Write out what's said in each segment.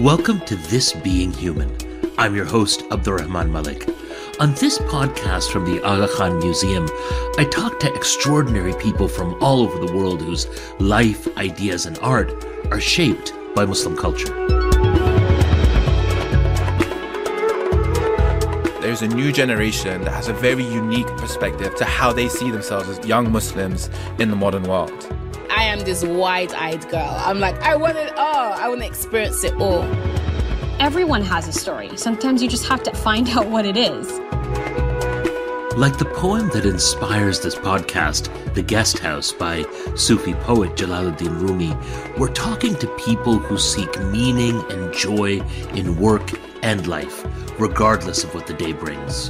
Welcome to This Being Human. I'm your host, Abdurrahman Malik. On this podcast from the Aga Khan Museum, I talk to extraordinary people from all over the world whose life, ideas, and art are shaped by Muslim culture. There's a new generation that has a very unique perspective to how they see themselves as young Muslims in the modern world. I am this wide eyed girl. I'm like, I want it all. I want to experience it all. Everyone has a story. Sometimes you just have to find out what it is. Like the poem that inspires this podcast, The Guest House by Sufi poet Jalaluddin Rumi, we're talking to people who seek meaning and joy in work and life, regardless of what the day brings.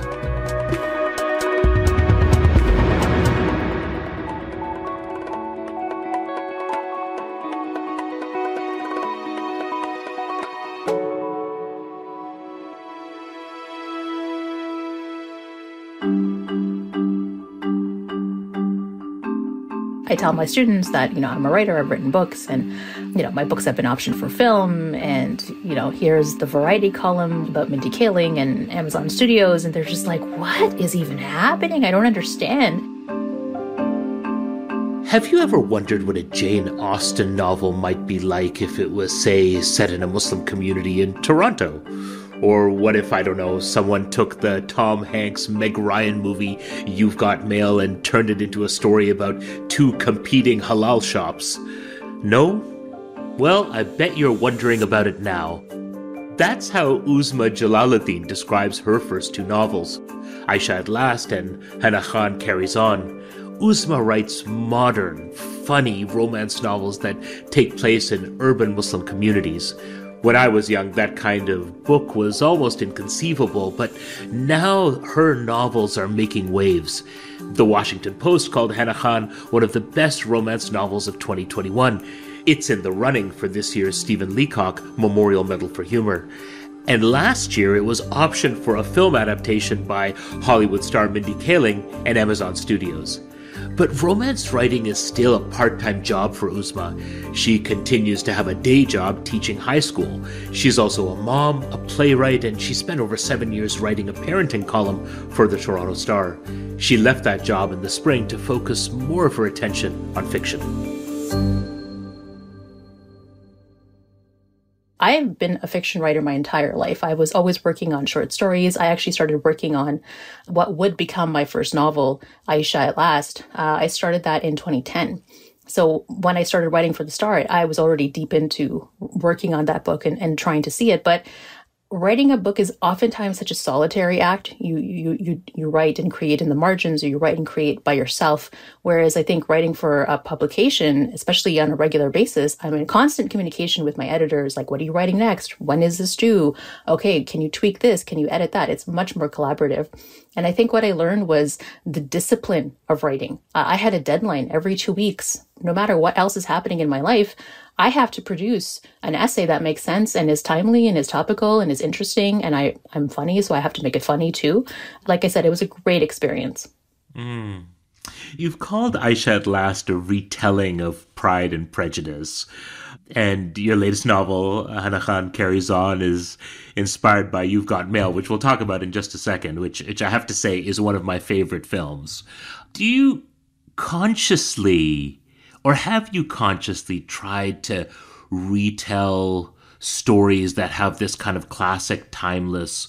Tell my students that, you know, I'm a writer, I've written books, and, you know, my books have been optioned for film. And, you know, here's the variety column about Mindy Kaling and Amazon Studios. And they're just like, what is even happening? I don't understand. Have you ever wondered what a Jane Austen novel might be like if it was, say, set in a Muslim community in Toronto? Or what if, I don't know, someone took the Tom Hanks Meg Ryan movie, You've Got Mail, and turned it into a story about two competing halal shops? No? Well, I bet you're wondering about it now. That's how Uzma Jalaluddin describes her first two novels, Aisha at Last and Hana Khan Carries On. Uzma writes modern, funny romance novels that take place in urban Muslim communities, when I was young, that kind of book was almost inconceivable, but now her novels are making waves. The Washington Post called Hana Khan one of the best romance novels of 2021. It's in the running for this year's Stephen Leacock Memorial Medal for Humor. And last year, it was optioned for a film adaptation by Hollywood star Mindy Kaling and Amazon Studios. But romance writing is still a part time job for Uzma. She continues to have a day job teaching high school. She's also a mom, a playwright, and she spent over seven years writing a parenting column for the Toronto Star. She left that job in the spring to focus more of her attention on fiction. I've been a fiction writer my entire life. I was always working on short stories. I actually started working on what would become my first novel, Aisha at Last. Uh, I started that in 2010. So when I started writing for the Star, I was already deep into working on that book and, and trying to see it. But writing a book is oftentimes such a solitary act. You you you you write and create in the margins, or you write and create by yourself. Whereas I think writing for a publication, especially on a regular basis, I'm in constant communication with my editors. Like, what are you writing next? When is this due? Okay, can you tweak this? Can you edit that? It's much more collaborative. And I think what I learned was the discipline of writing. I had a deadline every two weeks. No matter what else is happening in my life, I have to produce an essay that makes sense and is timely and is topical and is interesting. And I, I'm funny, so I have to make it funny too. Like I said, it was a great experience. Mm. You've called Aisha at Last a retelling of Pride and Prejudice. And your latest novel, Hana Khan Carries On, is inspired by You've Got Mail, which we'll talk about in just a second, which, which I have to say is one of my favorite films. Do you consciously or have you consciously tried to retell stories that have this kind of classic, timeless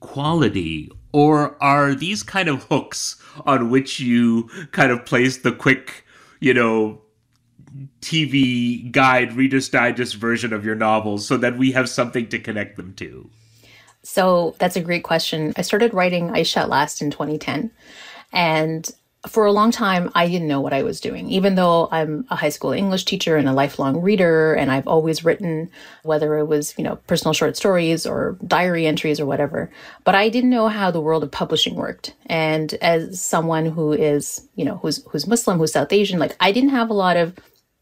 quality? Or are these kind of hooks on which you kind of place the quick, you know, TV guide, Reader's Digest version of your novels so that we have something to connect them to? So that's a great question. I started writing Aisha at Last in 2010. And for a long time, I didn't know what I was doing, even though I'm a high school English teacher and a lifelong reader, and I've always written, whether it was, you know, personal short stories or diary entries or whatever. But I didn't know how the world of publishing worked. And as someone who is, you know, who's, who's Muslim, who's South Asian, like I didn't have a lot of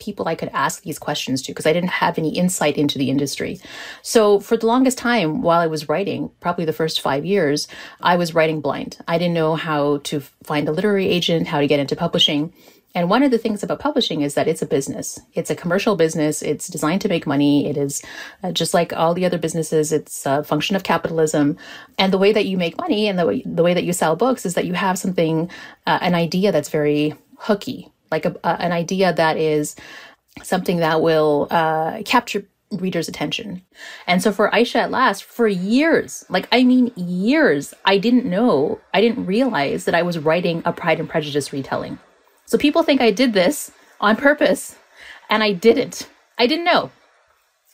people I could ask these questions to because I didn't have any insight into the industry. So for the longest time while I was writing, probably the first five years, I was writing blind. I didn't know how to find a literary agent, how to get into publishing. And one of the things about publishing is that it's a business. It's a commercial business. It's designed to make money. It is uh, just like all the other businesses. It's a function of capitalism. And the way that you make money and the way, the way that you sell books is that you have something, uh, an idea that's very hooky, like a, uh, an idea that is something that will uh, capture readers' attention. And so for Aisha at Last, for years, like I mean years, I didn't know, I didn't realize that I was writing a Pride and Prejudice retelling. So people think I did this on purpose, and I didn't. I didn't know.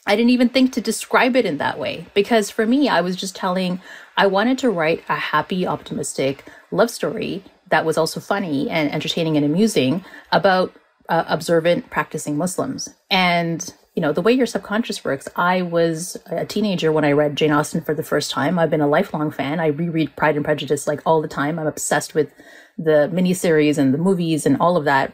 I didn't even think to describe it in that way because for me, I was just telling, I wanted to write a happy, optimistic love story that was also funny and entertaining and amusing about uh, observant practicing Muslims. And you know, the way your subconscious works, I was a teenager when I read Jane Austen for the first time. I've been a lifelong fan. I reread Pride and Prejudice like all the time. I'm obsessed with the miniseries and the movies and all of that.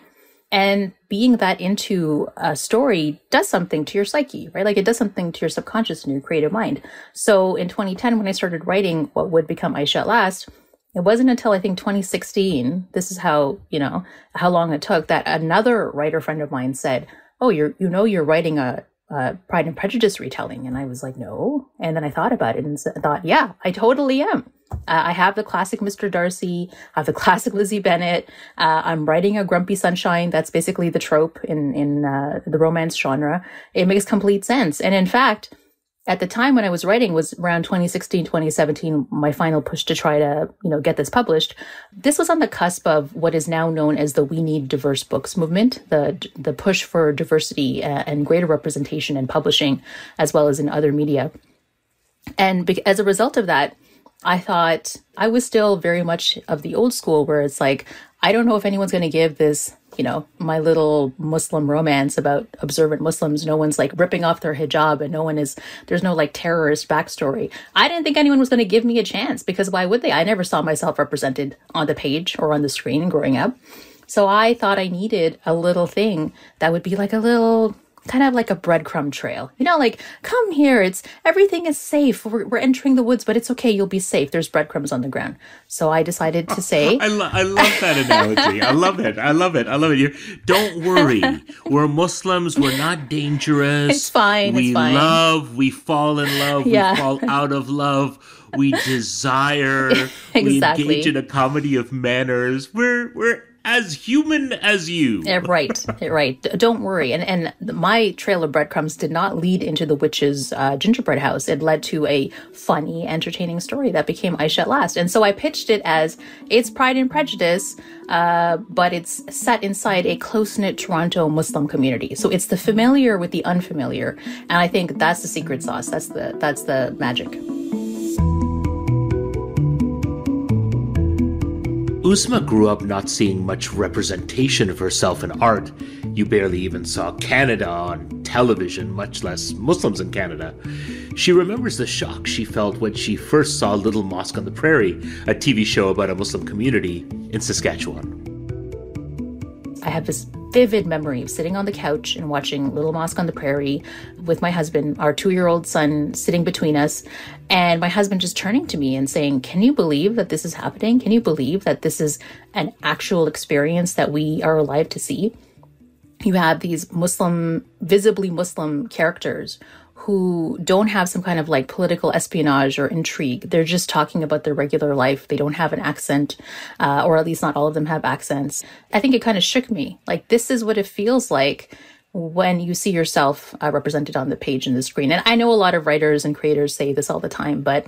And being that into a story does something to your psyche, right? Like it does something to your subconscious and your creative mind. So in 2010, when I started writing what would become Aisha at Last, it wasn't until I think 2016, this is how, you know, how long it took that another writer friend of mine said, oh, you're, you know, you're writing a, a Pride and Prejudice retelling. And I was like, no. And then I thought about it and thought, yeah, I totally am. Uh, I have the classic Mr. Darcy. I have the classic Lizzie Bennet. Uh, I'm writing a Grumpy Sunshine. That's basically the trope in in uh, the romance genre. It makes complete sense. And in fact, at the time when I was writing was around 2016, 2017, my final push to try to, you know, get this published. This was on the cusp of what is now known as the We Need Diverse Books movement, the the push for diversity uh, and greater representation in publishing as well as in other media. And as a result of that, I thought I was still very much of the old school where it's like, I don't know if anyone's going to give this you know, my little Muslim romance about observant Muslims. No one's like ripping off their hijab and no one is, there's no like terrorist backstory. I didn't think anyone was going to give me a chance because why would they? I never saw myself represented on the page or on the screen growing up. So I thought I needed a little thing that would be like a little kind of like a breadcrumb trail. You know, like, come here, it's everything is safe. We're, we're entering the woods, but it's okay, you'll be safe. There's breadcrumbs on the ground. So I decided to say. I, lo- I love that analogy. I love it. I love it. I love it. You're, don't worry. We're Muslims. We're not dangerous. It's fine. We it's fine. love. We fall in love. Yeah. We fall out of love. We desire. exactly. We engage in a comedy of manners. We're, we're, as human as you. Right, right. Don't worry. And and my trail of breadcrumbs did not lead into the witch's uh, gingerbread house. It led to a funny, entertaining story that became Aisha at Last. And so I pitched it as it's Pride and Prejudice, uh, but it's set inside a close knit Toronto Muslim community. So it's the familiar with the unfamiliar, and I think that's the secret sauce. That's the that's the magic. Uzma grew up not seeing much representation of herself in art. You barely even saw Canada on television, much less Muslims in Canada. She remembers the shock she felt when she first saw Little Mosque on the Prairie, a TV show about a Muslim community in Saskatchewan. I have this vivid memory of sitting on the couch and watching Little Mosque on the Prairie with my husband, our two year old son sitting between us, and my husband just turning to me and saying, Can you believe that this is happening? Can you believe that this is an actual experience that we are alive to see? You have these Muslim, visibly Muslim characters who don't have some kind of like political espionage or intrigue. They're just talking about their regular life. They don't have an accent, uh, or at least not all of them have accents. I think it kind of shook me. Like, this is what it feels like when you see yourself uh, represented on the page and the screen. And I know a lot of writers and creators say this all the time, but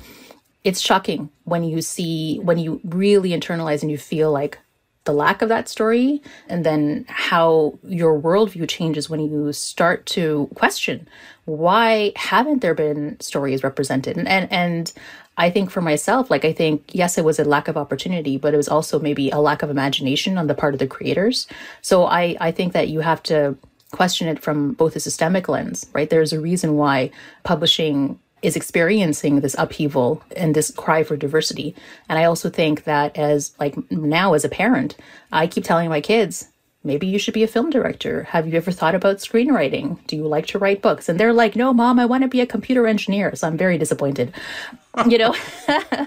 it's shocking when you see, when you really internalize and you feel like, the lack of that story and then how your worldview changes when you start to question why haven't there been stories represented and and, and I think for myself, like I think, yes, it was a lack of opportunity, but it was also maybe a lack of imagination on the part of the creators. So I, I think that you have to question it from both a systemic lens, right? There's a reason why publishing is experiencing this upheaval and this cry for diversity. And I also think that as like now as a parent, I keep telling my kids, maybe you should be a film director. Have you ever thought about screenwriting? Do you like to write books? And they're like, no, mom, I want to be a computer engineer. So I'm very disappointed, you know?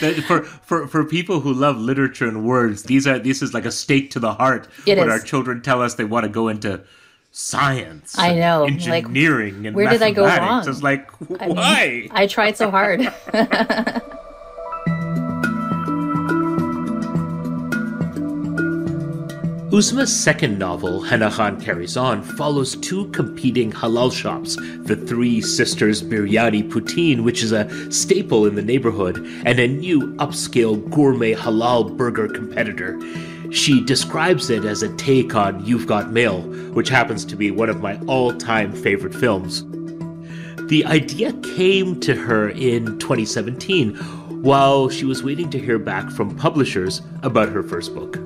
That for, for for people who love literature and words, these are this is like a stake to the heart It when is. our children tell us they want to go into science. I and know, like, engineering and where did I go wrong? It's like I mean, why? I tried so hard. Uzma's second novel, Hana Khan Carries On, follows two competing halal shops the Three Sisters Biryani Poutine, which is a staple in the neighborhood, and a new upscale gourmet halal burger competitor. She describes it as a take on You've Got Mail, which happens to be one of my all time favorite films. The idea came to her in 2017 while she was waiting to hear back from publishers about her first book.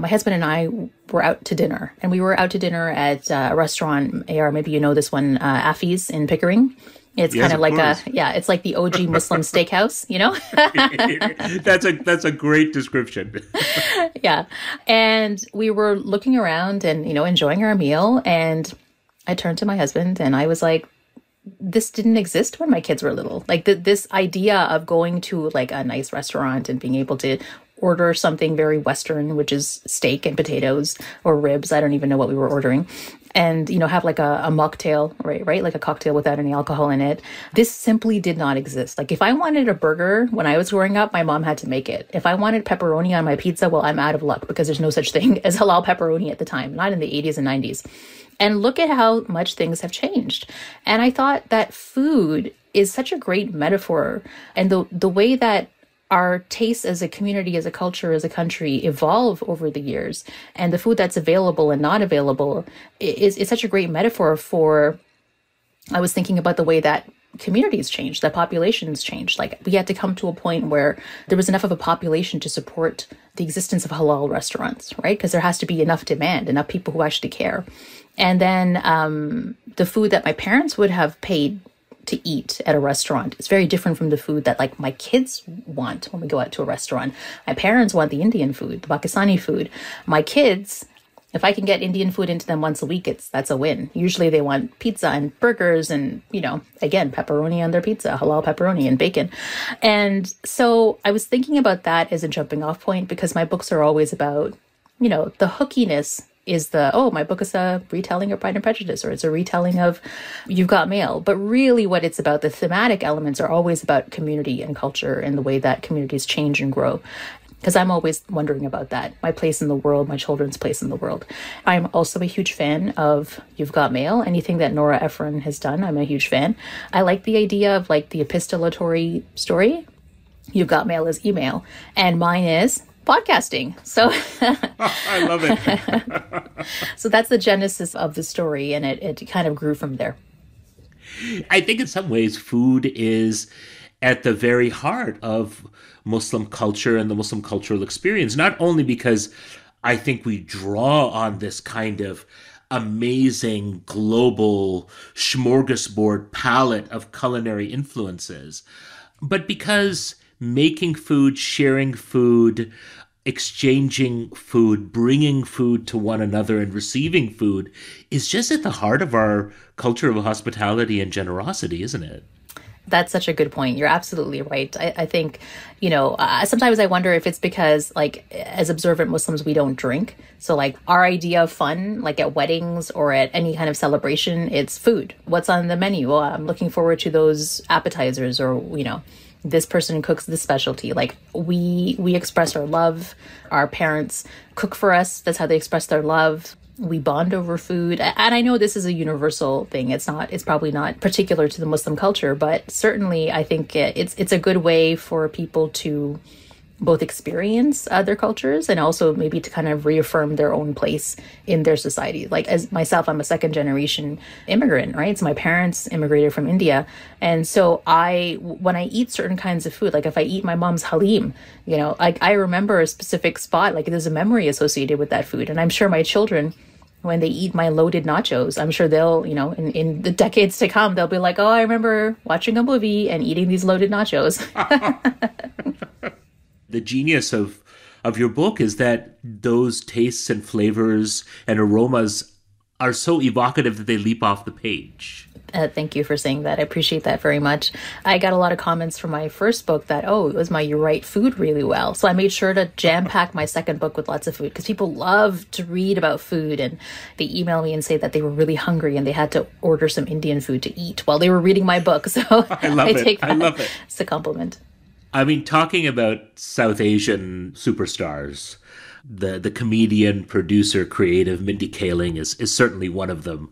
my husband and I were out to dinner, and we were out to dinner at uh, a restaurant. AR, maybe you know this one, uh, Affy's in Pickering. It's Yes, kind of like course. a yeah, it's like the OG Muslim steakhouse, you know? that's a that's a great description. yeah. And we were looking around and, you know, enjoying our meal. And I turned to my husband and I was like, this didn't exist when my kids were little. Like th- this idea of going to like a nice restaurant and being able to order something very Western, which is steak and potatoes or ribs. I don't even know what we were ordering. And, you know, have like a, a mocktail, right? Right? Like a cocktail without any alcohol in it. This simply did not exist. Like if I wanted a burger when I was growing up, my mom had to make it. If I wanted pepperoni on my pizza, well, I'm out of luck because there's no such thing as halal pepperoni at the time, not in the 80s and 90s. And look at how much things have changed. And I thought that food is such a great metaphor. And the the way that our tastes as a community, as a culture, as a country evolve over the years, and the food that's available and not available is, is such a great metaphor for. I was thinking about the way that communities changed, that populations changed. Like we had to come to a point where there was enough of a population to support the existence of halal restaurants, right? Because there has to be enough demand, enough people who actually care. And then um, the food that my parents would have paid to eat at a restaurant It's very different from the food that like my kids want when we go out to a restaurant. My parents want the Indian food, the Pakistani food. My kids, if I can get Indian food into them once a week, it's that's a win. Usually they want pizza and burgers and, you know, again, pepperoni on their pizza, halal pepperoni and bacon. And so I was thinking about that as a jumping off point because my books are always about, you know, the hookiness is the oh my book is a retelling of pride and prejudice or it's a retelling of you've got mail. But really what it's about the thematic elements are always about community and culture and the way that communities change and grow. Because i'm always wondering about that. My place in the world my children's place in the world. I'm also a huge fan of you've got mail. Anything that nora ephron has done i'm a huge fan. I like the idea of like the epistolatory story. You've got mail is email. And mine is podcasting so I love it. so that's the genesis of the story and it, it kind of grew from there I think in some ways food is at the very heart of Muslim culture and the Muslim cultural experience, not only because I think we draw on this kind of amazing global smorgasbord palette of culinary influences, but because making food, sharing food, exchanging food, bringing food to one another, and receiving food is just at the heart of our culture of hospitality and generosity, isn't it? That's such a good point. You're absolutely right. I, I think, you know, uh, sometimes I wonder if it's because, like, as observant Muslims, we don't drink. So, like, our idea of fun, like at weddings or at any kind of celebration, it's food. What's on the menu? Well, I'm looking forward to those appetizers, or you know, this person cooks this specialty. Like, we we express our love. Our parents cook for us. That's how they express their love we bond over food and i know this is a universal thing it's not it's probably not particular to the muslim culture but certainly i think it's it's a good way for people to both experience other cultures and also maybe to kind of reaffirm their own place in their society. Like as myself i'm a second generation immigrant right? So my parents immigrated from india. And so i when i eat certain kinds of food like if i eat my mom's halim you know like i remember a specific spot like there's a memory associated with that food. And i'm sure my children when they eat my loaded nachos, I'm sure they'll, you know, in, in the decades to come, they'll be like, oh, I remember watching a movie and eating these loaded nachos. the genius of of your book is that those tastes and flavors and aromas are so evocative that they leap off the page. Uh, thank you for saying that. I appreciate that very much. I got a lot of comments from my first book that, oh, it was my You Write Food really well. So I made sure to jam pack my second book with lots of food because people love to read about food and they email me and say that they were really hungry and they had to order some Indian food to eat while they were reading my book. So I, love I it. take that I love it. as a compliment. I mean, talking about South Asian superstars, the the comedian, producer, creative Mindy Kaling is is certainly one of them.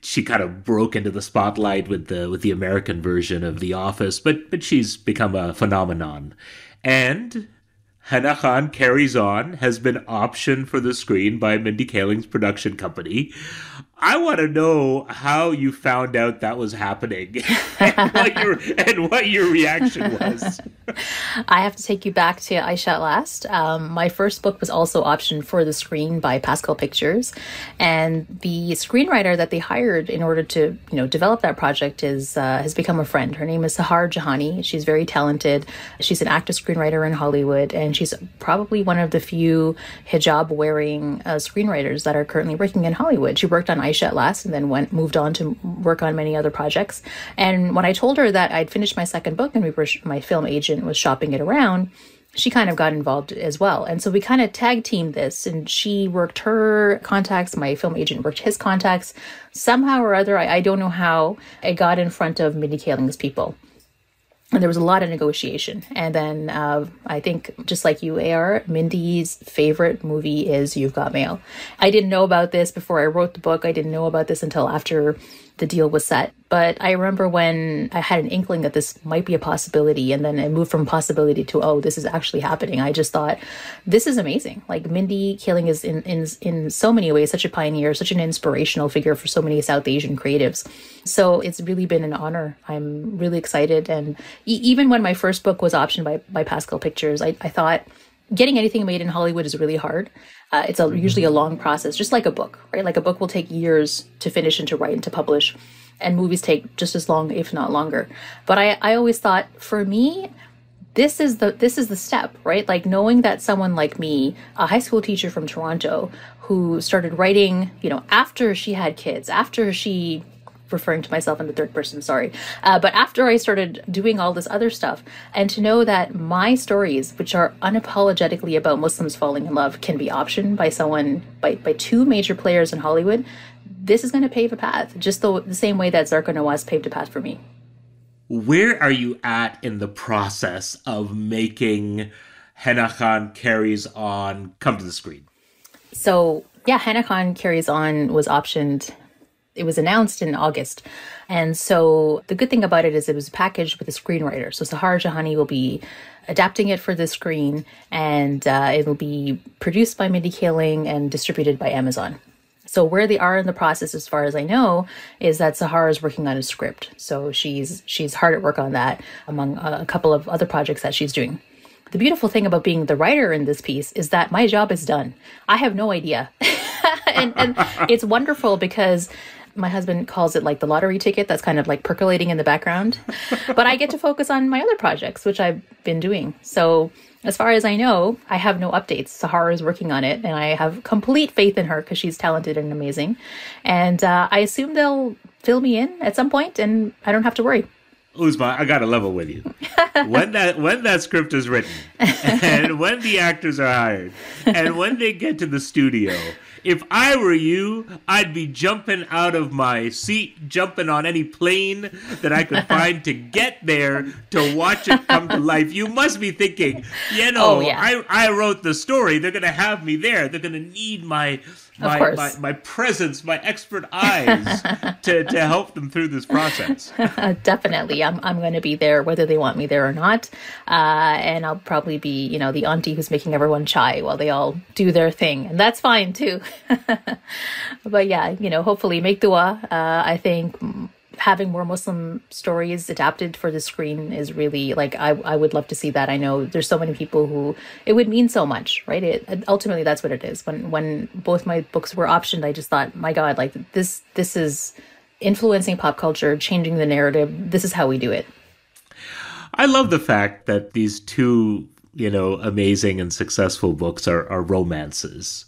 She kind of broke into the spotlight with the with the American version of The Office, but but she's become a phenomenon. And Hana Khan Carries On has been optioned for the screen by Mindy Kaling's production company. I want to know how you found out that was happening and, what your, and what your reaction was. I have to take you back to Aisha at Last. Um, my first book was also optioned for the screen by Pascal Pictures, and the screenwriter that they hired in order to you know develop that project is uh, has become a friend. Her name is Sahar Jahani. She's very talented. She's an actor screenwriter in Hollywood, and she's probably one of the few hijab wearing uh, screenwriters that are currently working in Hollywood. She worked on Aisha at Last, and then went moved on to work on many other projects. And when I told her that I'd finished my second book and we were my film agent was shopping it around, she kind of got involved as well. And so we kind of tag teamed this and she worked her contacts, my film agent worked his contacts. Somehow or other, I, I don't know how, I got in front of Mindy Kaling's people. And there was a lot of negotiation. And then uh, I think, just like you, AR, Mindy's favorite movie is You've Got Mail. I didn't know about this before I wrote the book. I didn't know about this until after the deal was set. But I remember when I had an inkling that this might be a possibility, and then it moved from possibility to oh, this is actually happening. I just thought this is amazing. Like Mindy Kaling is in in in so many ways such a pioneer, such an inspirational figure for so many South Asian creatives. So it's really been an honor. I'm really excited, and e- even when my first book was optioned by by Pascal Pictures, I, I thought getting anything made in Hollywood is really hard. Uh, it's a, usually a long process, just like a book, right? Like a book will take years to finish and to write and to publish, and movies take just as long, if not longer. But I, I always thought, for me, this is the this is the step, right? Like knowing that someone like me, a high school teacher from Toronto, who started writing, you know, after she had kids, after she referring to myself in the third person, sorry. Uh, but after I started doing all this other stuff, and to know that my stories, which are unapologetically about Muslims falling in love, can be optioned by someone, by, by two major players in Hollywood, this is going to pave a path, just the, the same way that Zarqa Nawaz paved a path for me. Where are you at in the process of making Hana Khan Carries On come to the screen? So, yeah, Hana Khan Carries On was optioned it was announced in August. And so the good thing about it is it was packaged with a screenwriter. So Sahar Jahani will be adapting it for the screen and uh, it will be produced by Mindy Kaling and distributed by Amazon. So where they are in the process, as far as I know, is that Sahar is working on a script. So she's she's hard at work on that, among a couple of other projects that she's doing. The beautiful thing about being the writer in this piece is that my job is done. I have no idea, and, and it's wonderful because my husband calls it like the lottery ticket that's kind of like percolating in the background. but I get to focus on my other projects, which I've been doing. So, as far as I know, I have no updates. Sahar is working on it, and I have complete faith in her because she's talented and amazing. And uh, I assume they'll fill me in at some point, and I don't have to worry. Uzma, I got to level with you. when that when that script is written, and when the actors are hired, and when they get to the studio, if I were you, I'd be jumping out of my seat, jumping on any plane that I could find to get there to watch it come to life. You must be thinking, you oh, know, oh, yeah. I I wrote the story. They're going to have me there. They're going to need my my, my, my, presence, my expert eyes to, to help them through this process. Definitely. I'm, I'm going to be there whether they want me there or not. Uh, and I'll probably be, you know, the auntie who's making everyone chai while they all do their thing. And that's fine too. but yeah, you know, hopefully make dua. Uh, I think having more Muslim stories adapted for the screen is really like I, I would love to see that. I know there's so many people who it would mean so much, right? It ultimately that's what it is. When when both my books were optioned, I just thought, my God, like this this is influencing pop culture, changing the narrative. This is how we do it. I love the fact that these two you know, amazing and successful books are, are romances.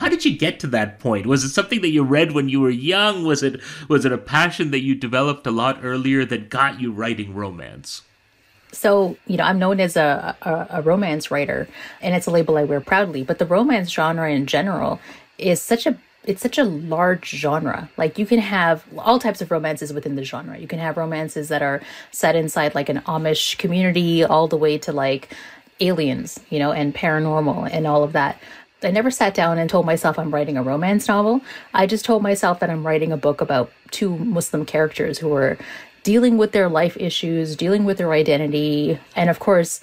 How did you get to that point? Was it something that you read when you were young? Was it was it a passion that you developed a lot earlier that got you writing romance? So, you know, I'm known as a, a, a, romance writer, and it's a label I wear proudly. But the romance genre in general is such a it's such a large genre. Like you can have all types of romances within the genre. You can have romances that are set inside like an Amish community, all the way to like aliens, you know, and paranormal and all of that. I never sat down and told myself I'm writing a romance novel. I just told myself that I'm writing a book about two Muslim characters who are dealing with their life issues, dealing with their identity, and of course,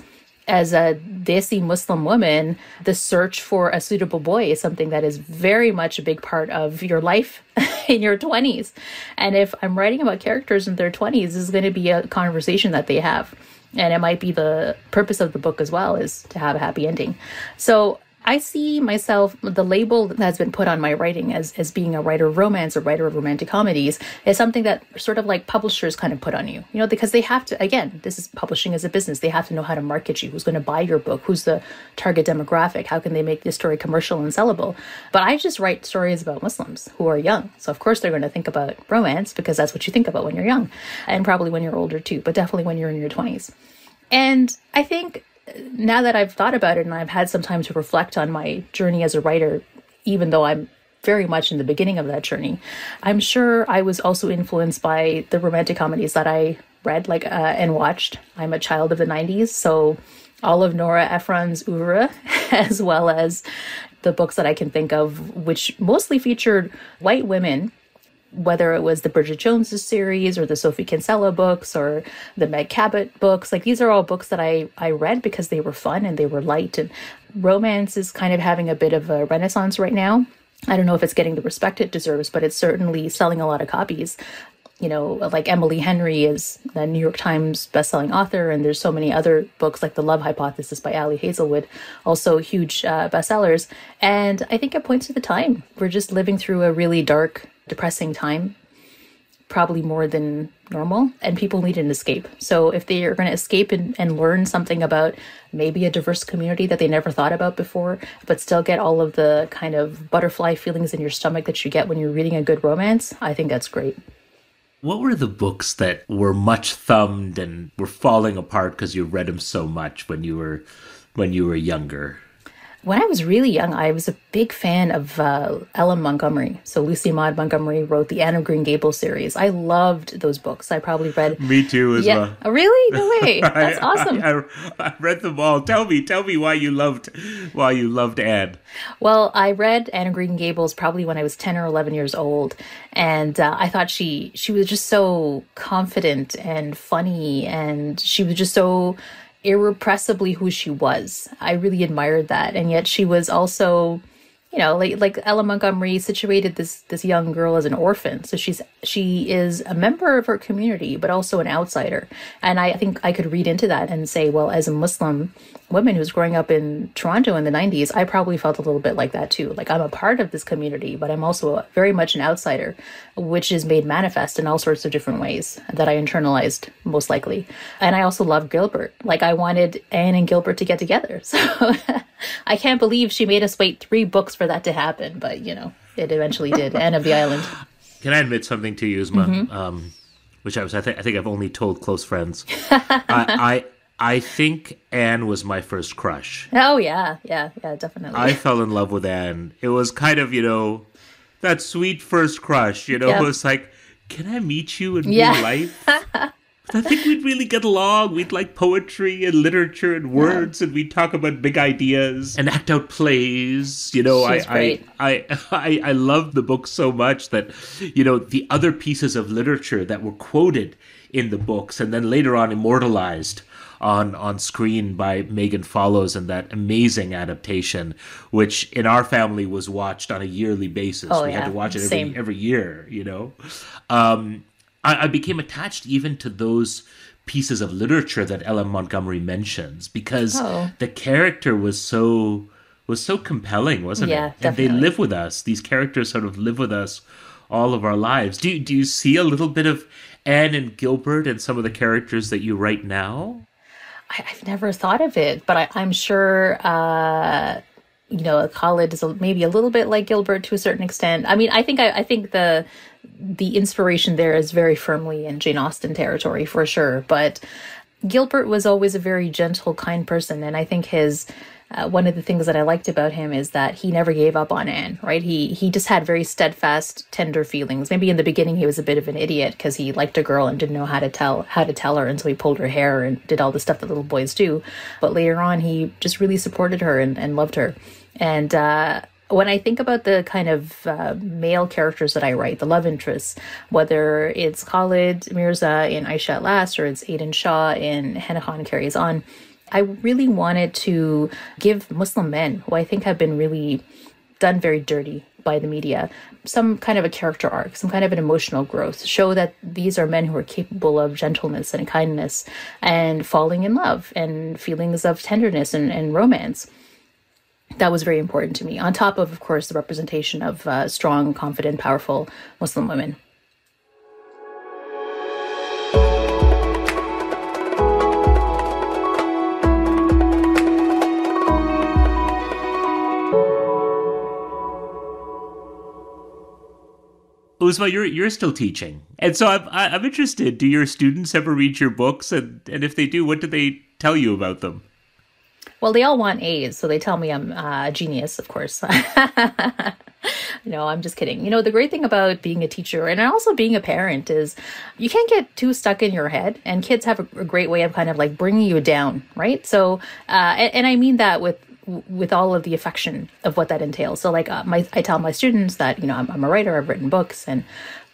as a Desi Muslim woman, the search for a suitable boy is something that is very much a big part of your life in your 20s. And if I'm writing about characters in their 20s, this is going to be a conversation that they have. And it might be the purpose of the book as well is to have a happy ending. So I see myself, the label that's been put on my writing as, as being a writer of romance or writer of romantic comedies is something that sort of like publishers kind of put on you, you know, because they have to, again, this is publishing as a business. They have to know how to market you, who's going to buy your book, who's the target demographic, how can they make this story commercial and sellable. But I just write stories about Muslims who are young. So of course they're going to think about romance because that's what you think about when you're young and probably when you're older too, but definitely when you're in your 20s. And I think now that I've thought about it and I've had some time to reflect on my journey as a writer, even though I'm very much in the beginning of that journey, I'm sure I was also influenced by the romantic comedies that I read like uh, and watched. I'm a child of the 90s, so all of Nora Ephron's oeuvre, as well as the books that I can think of, which mostly featured white women whether it was the Bridget Jones series or the Sophie Kinsella books or the Meg Cabot books, like these are all books that I, I read because they were fun and they were light. And romance is kind of having a bit of a renaissance right now. I don't know if it's getting the respect it deserves, but it's certainly selling a lot of copies. You know, like Emily Henry is the New York Times bestselling author, and there's so many other books like The Love Hypothesis by Ali Hazelwood, also huge uh, bestsellers. And I think it points to the time. We're just living through a really dark depressing time, probably more than normal, and people need an escape. So if they are going to escape and, and learn something about maybe a diverse community that they never thought about before, but still get all of the kind of butterfly feelings in your stomach that you get when you're reading a good romance, I think that's great. What were the books that were much thumbed and were falling apart because you read them so much when you were when you were younger? When I was really young, I was a big fan of uh, L.M. Montgomery. So Lucy Maud Montgomery wrote the Anne of Green Gables series. I loved those books. I probably read. Me too, as yeah. well. Oh, really? No way. That's I, awesome. I, I, I, read them all. Tell me, tell me why you loved, why you loved Anne. Well, I read Anne of Green Gables probably when I was ten or eleven years old, and uh, I thought she she was just so confident and funny, and she was just so irrepressibly who she was. I really admired that. And yet she was also you know, like like L.M. Montgomery situated this this young girl as an orphan. So she's she is a member of her community, but also an outsider. And I think I could read into that and say, well, as a Muslim woman who's growing up in Toronto in the 90s, I probably felt a little bit like that too. Like I'm a part of this community, but I'm also very much an outsider, which is made manifest in all sorts of different ways that I internalized most likely. And I also love Gilbert. Like I wanted Anne and Gilbert to get together. So I can't believe she made us wait three books for that to happen, but you know, it eventually did. Anne of the Island. Can I admit something to you, Uzma? Mm-hmm. Um, which I was, I, th- I think I've only told close friends. I, I, I think Anne was my first crush. Oh yeah, yeah, yeah, definitely. I fell in love with Anne. It was kind of, you know, that sweet first crush. You know, yep. it was like, can I meet you in yeah. real life? I think we'd really get along. We'd like poetry and literature and words, yeah. and we'd talk about big ideas and act out plays. You know, I, I, I I I love the book so much that you know the other pieces of literature that were quoted in the books and then later on immortalized on on screen by Megan Follows and that amazing adaptation, which in our family was watched on a yearly basis. Oh, we yeah. had to watch it every every year, you know. Um, I, I became attached even to those pieces of literature that L.M. Montgomery mentions because oh. the character was so was so compelling, wasn't yeah, it? Definitely. And they live with us. These characters sort of live with us all of our lives. Do do you see a little bit of Anne and Gilbert and some of the characters that you write now? I, have never thought of it, but I, am sure, uh, you know, Khalid is maybe a little bit like Gilbert to a certain extent. I mean, I think I, I think the the inspiration there is very firmly in Jane Austen territory for sure. But Gilbert was always a very gentle, kind person, and I think his uh, one of the things that I liked about him is that he never gave up on Anne. Right? He he just had very steadfast, tender feelings. Maybe in the beginning he was a bit of an idiot because he liked a girl and didn't know how to tell how to tell her, and so he pulled her hair and did all the stuff that little boys do. But later on, he just really supported her and, and loved her. And uh, when I think about the kind of uh, male characters that I write, the love interests, whether it's Khalid Mirza in Aisha at Last or it's Aydin Shaw in Hana Khan Carries On, I really wanted to give Muslim men, who I think have been really done very dirty by the media, some kind of a character arc, some kind of an emotional growth, show that these are men who are capable of gentleness and kindness and falling in love and feelings of tenderness and, and romance that was very important to me. On top of, of course, the representation of uh, strong, confident, powerful Muslim women. Uzma, you're you're still teaching, and so I'm I'm interested. Do your students ever read your books, and and if they do, what do they tell you about them? Well, they all want A's, so they tell me I'm uh, a genius, of course. no, I'm just kidding. You know, the great thing about being a teacher and also being a parent is you can't get too stuck in your head, and kids have a, great way of kind of like bringing you down, right? So, uh, and, and I mean that with with all of the affection of what that entails. So, like, uh, my I tell my students that you know I'm, I'm a writer, I've written books, and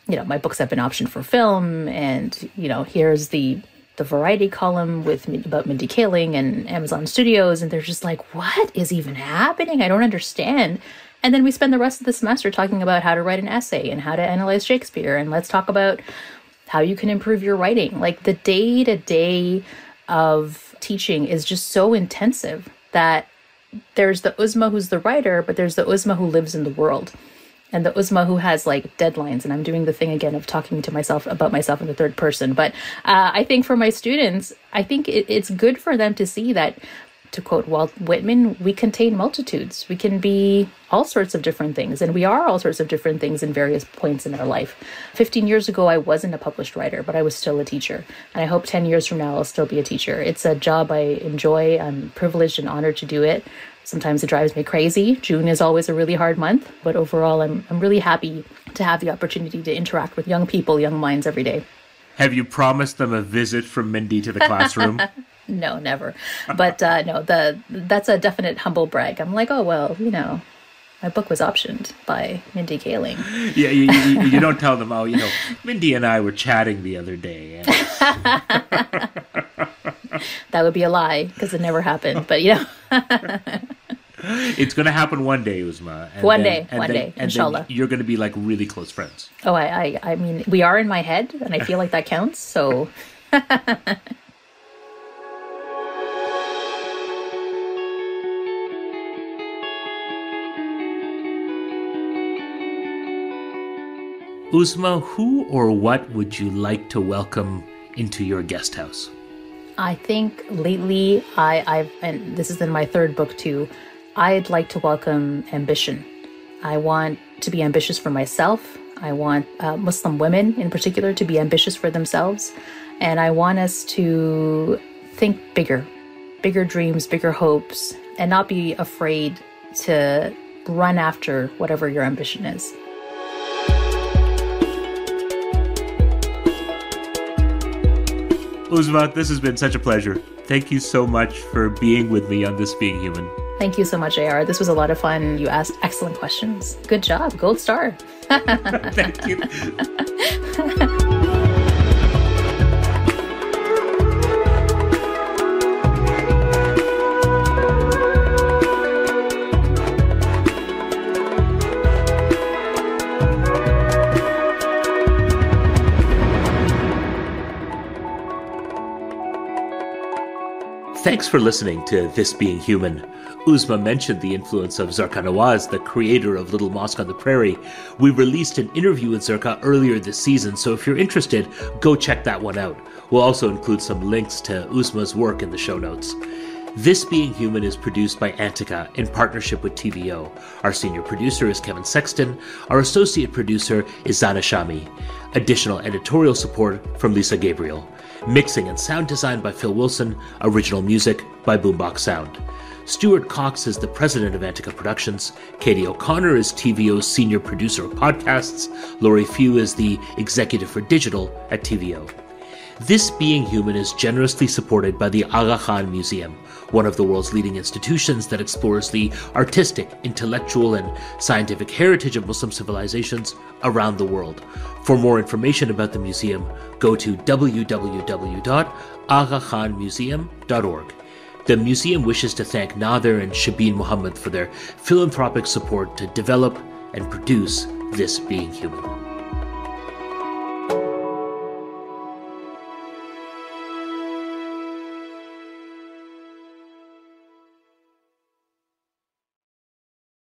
you know my books have been optioned for film, and you know here's the the variety column with about Mindy Kaling and Amazon Studios, and they're just like, what is even happening? I don't understand. And then we spend the rest of the semester talking about how to write an essay and how to analyze Shakespeare, and let's talk about how you can improve your writing. Like the day to day of teaching is just so intensive that there's the Uzma who's the writer, but there's the Uzma who lives in the world and the Uzma who has like deadlines. And I'm doing the thing again of talking to myself about myself in the third person. But uh, I think for my students, I think it, it's good for them to see that to quote Walt Whitman, we contain multitudes. We can be all sorts of different things, and we are all sorts of different things in various points in our life. 15 years ago, I wasn't a published writer, but I was still a teacher. And I hope 10 years from now, I'll still be a teacher. It's a job I enjoy. I'm privileged and honored to do it. Sometimes it drives me crazy. June is always a really hard month, but overall, I'm, I'm really happy to have the opportunity to interact with young people, young minds every day. Have you promised them a visit from Mindy to the classroom? no, never. But uh, no, the that's a definite humble brag. I'm like, oh well, you know, my book was optioned by Mindy Kaling. Yeah, you, you, you, don't tell them, oh, you know, Mindy and I were chatting the other day. And... that would be a lie because it never happened. But you know. It's going to happen one day, Uzma. one then, day, one then, day, inshallah. you're going to be like really close friends. Oh, I, I, I mean, we are in my head, and I feel like that counts. So. Uzma, who or what would you like to welcome into your guest house? I think lately I, I've and this is in my third book too. I'd like to welcome ambition. I want to be ambitious for myself. I want uh, Muslim women in particular to be ambitious for themselves. And I want us to think bigger, bigger dreams, bigger hopes, and not be afraid to run after whatever your ambition is. Uzma, this has been such a pleasure. Thank you so much for being with me on This Being Human. Thank you so much, AR. This was a lot of fun. You asked excellent questions. Good job. Gold star. Thank you. Thanks for listening to This Being Human. Uzma mentioned the influence of Zarqa Nawaz, the creator of Little Mosque on the Prairie. We released an interview with Zarqa earlier this season, so if you're interested, go check that one out. We'll also include some links to Uzma's work in the show notes. This Being Human is produced by Antica in partnership with TVO. Our senior producer is Kevin Sexton. Our associate producer is Zana Shami. Additional editorial support from Lisa Gabriel. Mixing and sound design by Phil Wilson. Original music by Boombox Sound. Stuart Cox is the president of Antica Productions. Katie O'Connor is TVO's senior producer of podcasts. Laurie Few is the executive for digital at TVO. This Being Human is generously supported by the Aga Khan Museum, one of the world's leading institutions that explores the artistic, intellectual, and scientific heritage of Muslim civilizations around the world. For more information about the museum, go to www.agakhanmuseum.org. The museum wishes to thank Nadir and Shabin Mohamed for their philanthropic support to develop and produce This Being Human.